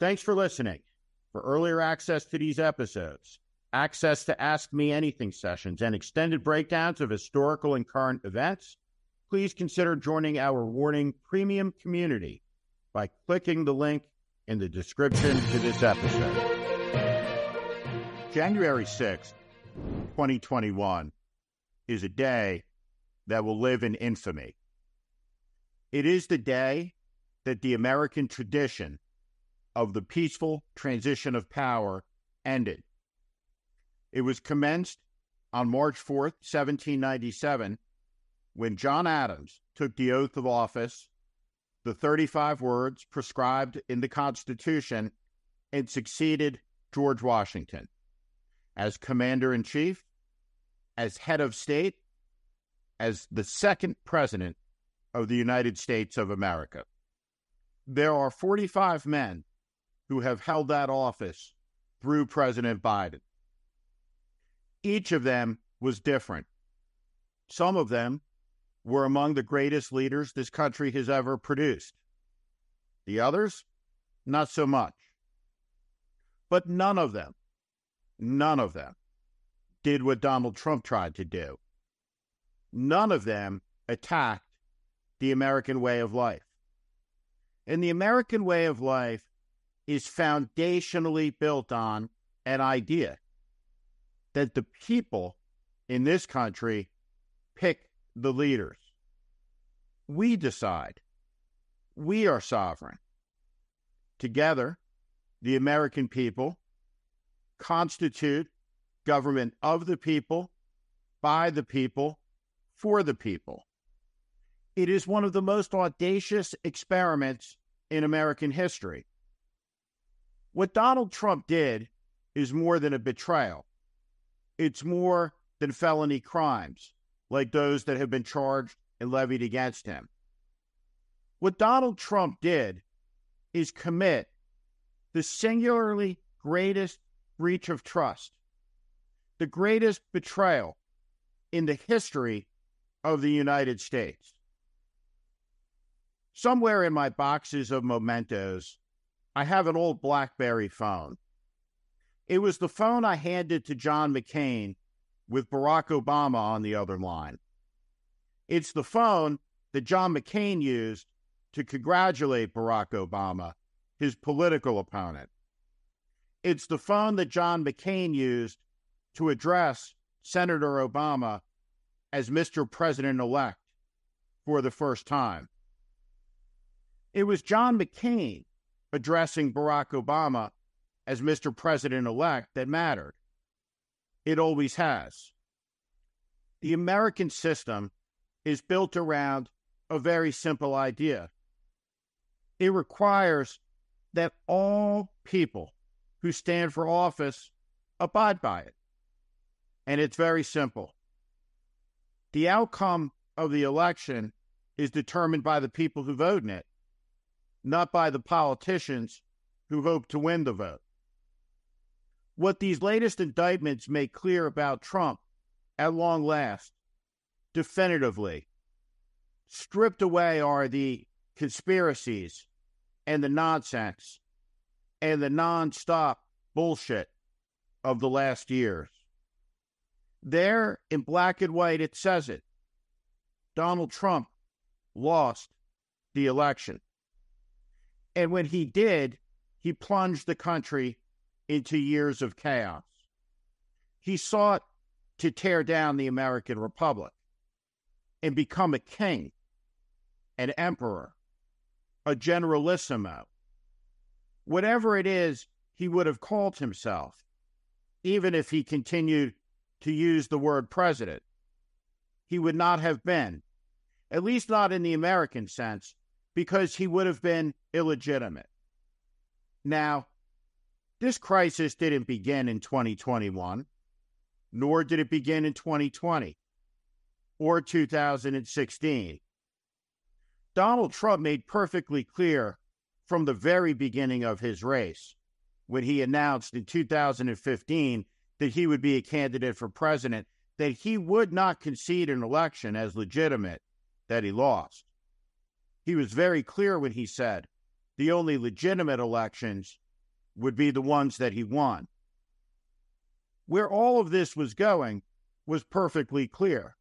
Thanks for listening. For earlier access to these episodes, access to Ask Me Anything sessions, and extended breakdowns of historical and current events, please consider joining our Warning Premium community by clicking the link in the description to this episode. January 6th, 2021 is a day that will live in infamy. It is the day that the American tradition of the peaceful transition of power ended. It was commenced on March 4th, 1797, when John Adams took the oath of office, the 35 words prescribed in the Constitution, and succeeded George Washington as commander in chief, as head of state, as the second president of the United States of America. There are 45 men who have held that office through President Biden. Each of them was different. Some of them were among the greatest leaders this country has ever produced. The others, not so much. But none of them, none of them did what Donald Trump tried to do. None of them attacked the American way of life. And the American way of life is foundationally built on an idea that the people in this country pick the leaders. We decide. We are sovereign. Together, the American people constitute government of the people, by the people, for the people. It is one of the most audacious experiments in American history. What Donald Trump did is more than a betrayal. It's more than felony crimes like those that have been charged and levied against him. What Donald Trump did is commit the singularly greatest breach of trust, the greatest betrayal in the history of the United States. Somewhere in my boxes of mementos, I have an old Blackberry phone. It was the phone I handed to John McCain with Barack Obama on the other line. It's the phone that John McCain used to congratulate Barack Obama, his political opponent. It's the phone that John McCain used to address Senator Obama as Mr. President elect for the first time. It was John McCain addressing Barack Obama as Mr. President elect that mattered. It always has. The American system is built around a very simple idea. It requires that all people who stand for office abide by it. And it's very simple. The outcome of the election is determined by the people who vote in it, not by the politicians who hope to win the vote. What these latest indictments make clear about Trump, at long last, definitively, stripped away are the conspiracies and the nonsense and the nonstop bullshit of the last years. There, in black and white, it says it. Donald Trump lost the election. And when he did, he plunged the country into years of chaos. He sought to tear down the American Republic and become a king, an emperor, a generalissimo. Whatever it is he would have called himself, even if he continued to use the word president, he would not have been, at least not in the American sense, because he would have been illegitimate. Now, this crisis didn't begin in 2021, nor did it begin in 2020 or 2016. Donald Trump made perfectly clear from the very beginning of his race when he announced in 2015 that he would be a candidate for president that he would not concede an election as legitimate that he lost. He was very clear when he said the only legitimate elections would be the ones that he won. Where all of this was going was perfectly clear.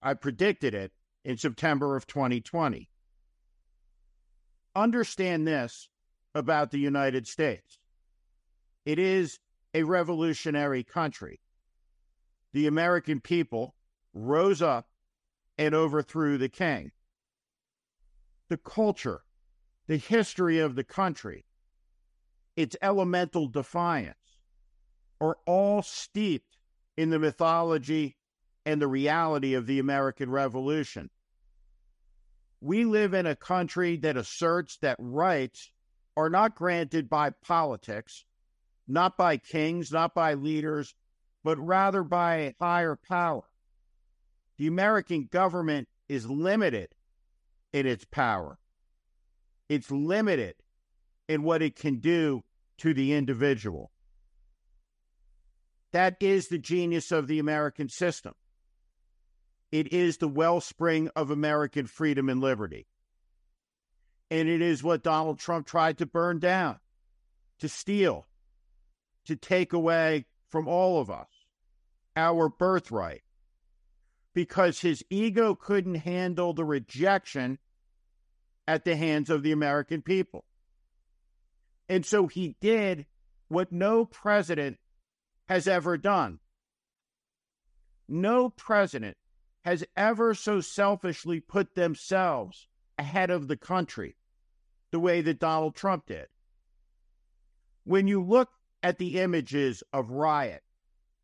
I predicted it in September of 2020. Understand this about the United States it is a revolutionary country. The American people rose up and overthrew the king. The culture, the history of the country, its elemental defiance are all steeped in the mythology and the reality of the American Revolution. We live in a country that asserts that rights are not granted by politics, not by kings, not by leaders, but rather by a higher power. The American government is limited in its power. It's limited in what it can do to the individual. That is the genius of the American system. It is the wellspring of American freedom and liberty. And it is what Donald Trump tried to burn down, to steal, to take away from all of us our birthright because his ego couldn't handle the rejection at the hands of the American people. And so he did what no president has ever done. No president has ever so selfishly put themselves ahead of the country the way that Donald Trump did. When you look at the images of riot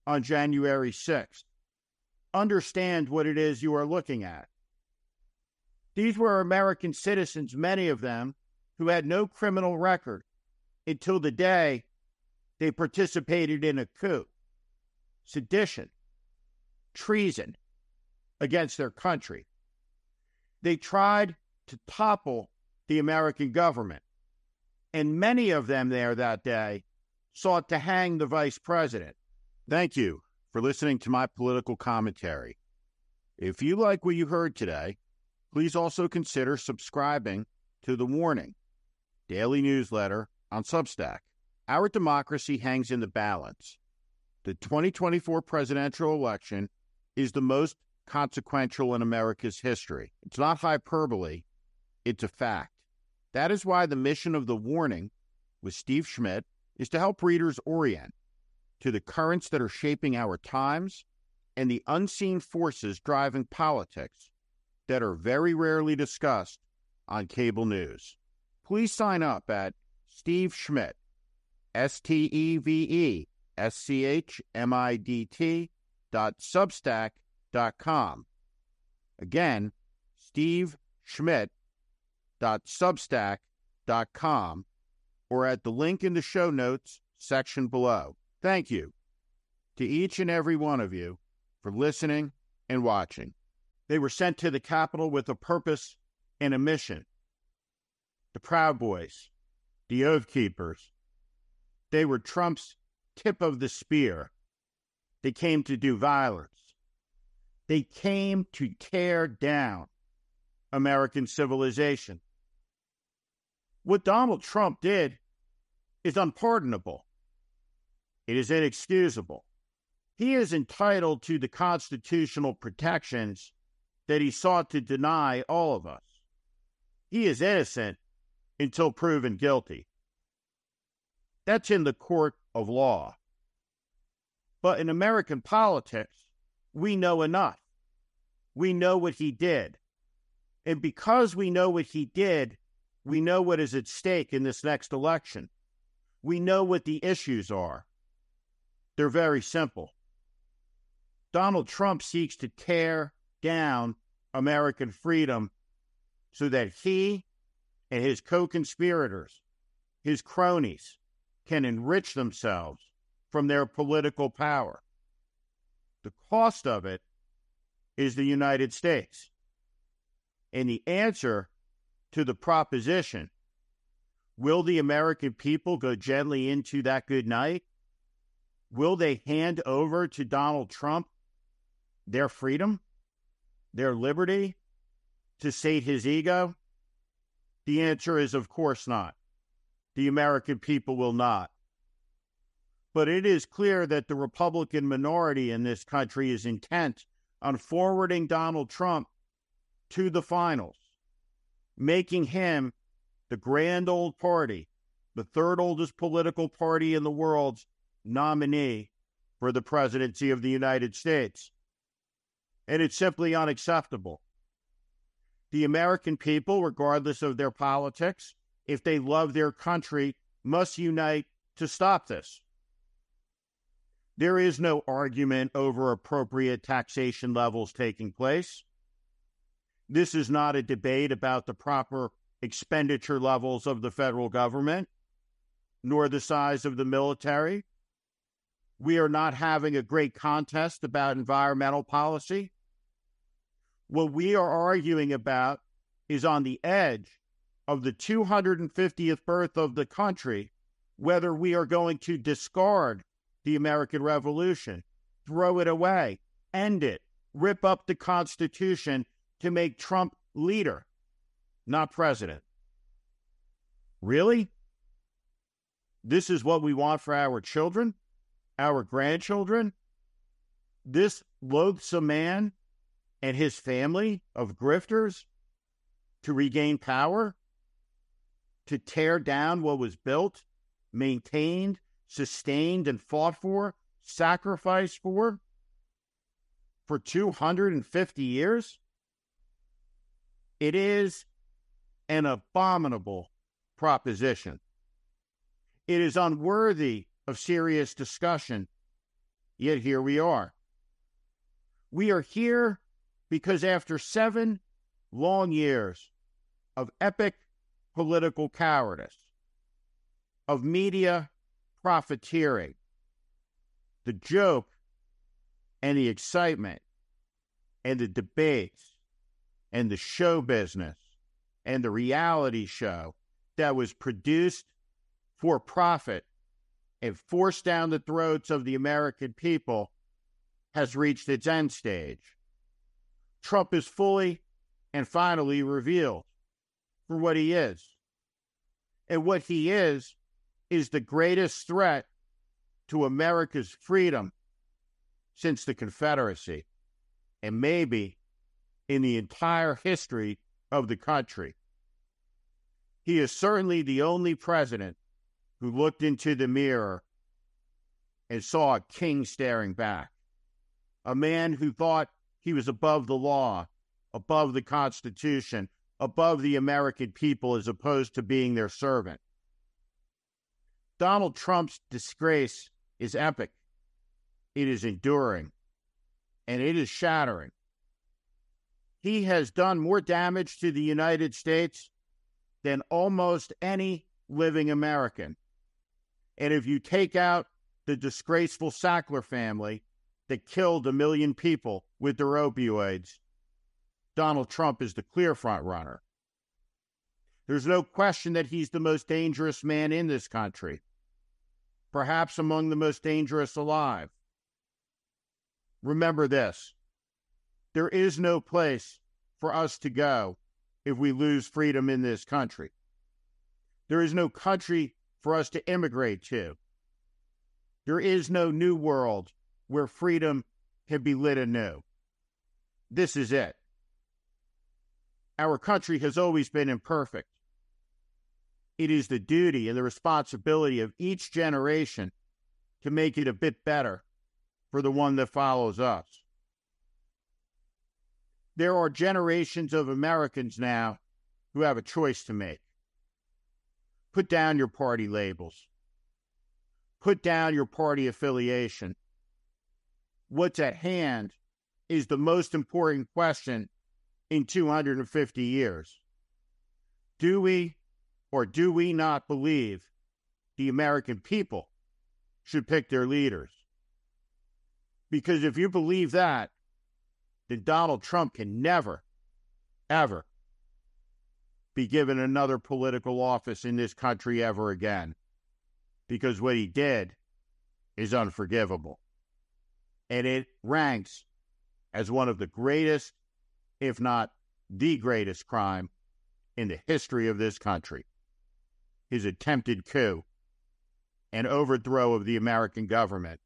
on January 6th, understand what it is you are looking at. These were American citizens, many of them, who had no criminal record until the day they participated in a coup, sedition, treason against their country. They tried to topple the American government, and many of them there that day sought to hang the vice president. Thank you for listening to my political commentary. If you like what you heard today, please also consider subscribing to The Warning, daily newsletter on Substack. Our democracy hangs in the balance. The 2024 presidential election is the most consequential in America's history. It's not hyperbole, it's a fact. That is why the mission of The Warning with Steve Schmidt is to help readers orient to the currents that are shaping our times and the unseen forces driving politics that are very rarely discussed on cable news. Please sign up at Steve Schmidt, S T E V E S C H M I D T dot substack dot com. Again, Steve Schmidt dot substack dot com or at the link in the show notes section below. Thank you to each and every one of you for listening and watching. They were sent to the Capitol with a purpose and a mission. The Proud Boys, the Oath Keepers, they were Trump's tip of the spear. They came to do violence. They came to tear down American civilization. What Donald Trump did is unpardonable. It is inexcusable. He is entitled to the constitutional protections that he sought to deny all of us. He is innocent until proven guilty. That's in the court of law. But in American politics, we know enough. We know what he did. And because we know what he did, we know what is at stake in this next election. We know what the issues are. They're very simple. Donald Trump seeks to tear down American freedom so that he and his co conspirators, his cronies, can enrich themselves from their political power. The cost of it is the United States. And the answer to the proposition will the American people go gently into that good night? Will they hand over to Donald Trump their freedom, their liberty to sate his ego? The answer is, of course not. the American people will not. But it is clear that the Republican minority in this country is intent on forwarding Donald Trump to the finals, making him the grand old party, the third oldest political party in the world's nominee for the presidency of the United States. And it's simply unacceptable. The American people, regardless of their politics, if they love their country, must unite to stop this. There is no argument over appropriate taxation levels taking place. This is not a debate about the proper expenditure levels of the federal government, nor the size of the military. We are not having a great contest about environmental policy. What we are arguing about is on the edge of the 250th birth of the country, whether we are going to discard the American Revolution, throw it away, end it, rip up the Constitution to make Trump leader, not president. Really? This is what we want for our children, our grandchildren? This loathsome man and his family of grifters to regain power, to tear down what was built, maintained, sustained and fought for, sacrificed for, for 250 years? It is an abominable proposition. It is unworthy of serious discussion, yet here we are. We are here because after seven long years of epic political cowardice, of media profiteering, the joke and the excitement and the debates and the show business and the reality show that was produced for profit and forced down the throats of the American people has reached its end stage. Trump is fully and finally revealed for what he is. And what he is is the greatest threat to America's freedom since the Confederacy, and maybe in the entire history of the country. He is certainly the only president who looked into the mirror and saw a king staring back, a man who thought he was above the law, above the Constitution, above the American people as opposed to being their servant. Donald Trump's disgrace is epic, it is enduring, and it is shattering. He has done more damage to the United States than almost any living American. And if you take out the disgraceful Sackler family that killed a million people with their opioids, Donald Trump is the clear front runner. There's no question that he's the most dangerous man in this country perhaps among the most dangerous alive. Remember this there is no place for us to go if we lose freedom in this country. There is no country for us to immigrate to. There is no new world where freedom can be lit anew. This is it. Our country has always been imperfect. It is the duty and the responsibility of each generation to make it a bit better for the one that follows us. There are generations of Americans now who have a choice to make. Put down your party labels. Put down your party affiliation. What's at hand is the most important question in 250 years. Do we or do we not believe the American people should pick their leaders? Because if you believe that, then Donald Trump can never, ever be given another political office in this country ever again. Because what he did is unforgivable. And it ranks as one of the greatest, if not the greatest crime in the history of this country. his attempted coup and overthrow of the American government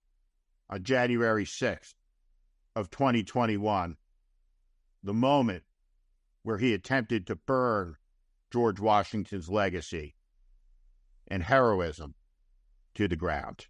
on January 6th of 2021, the moment where he attempted to burn George Washington's legacy and heroism to the ground.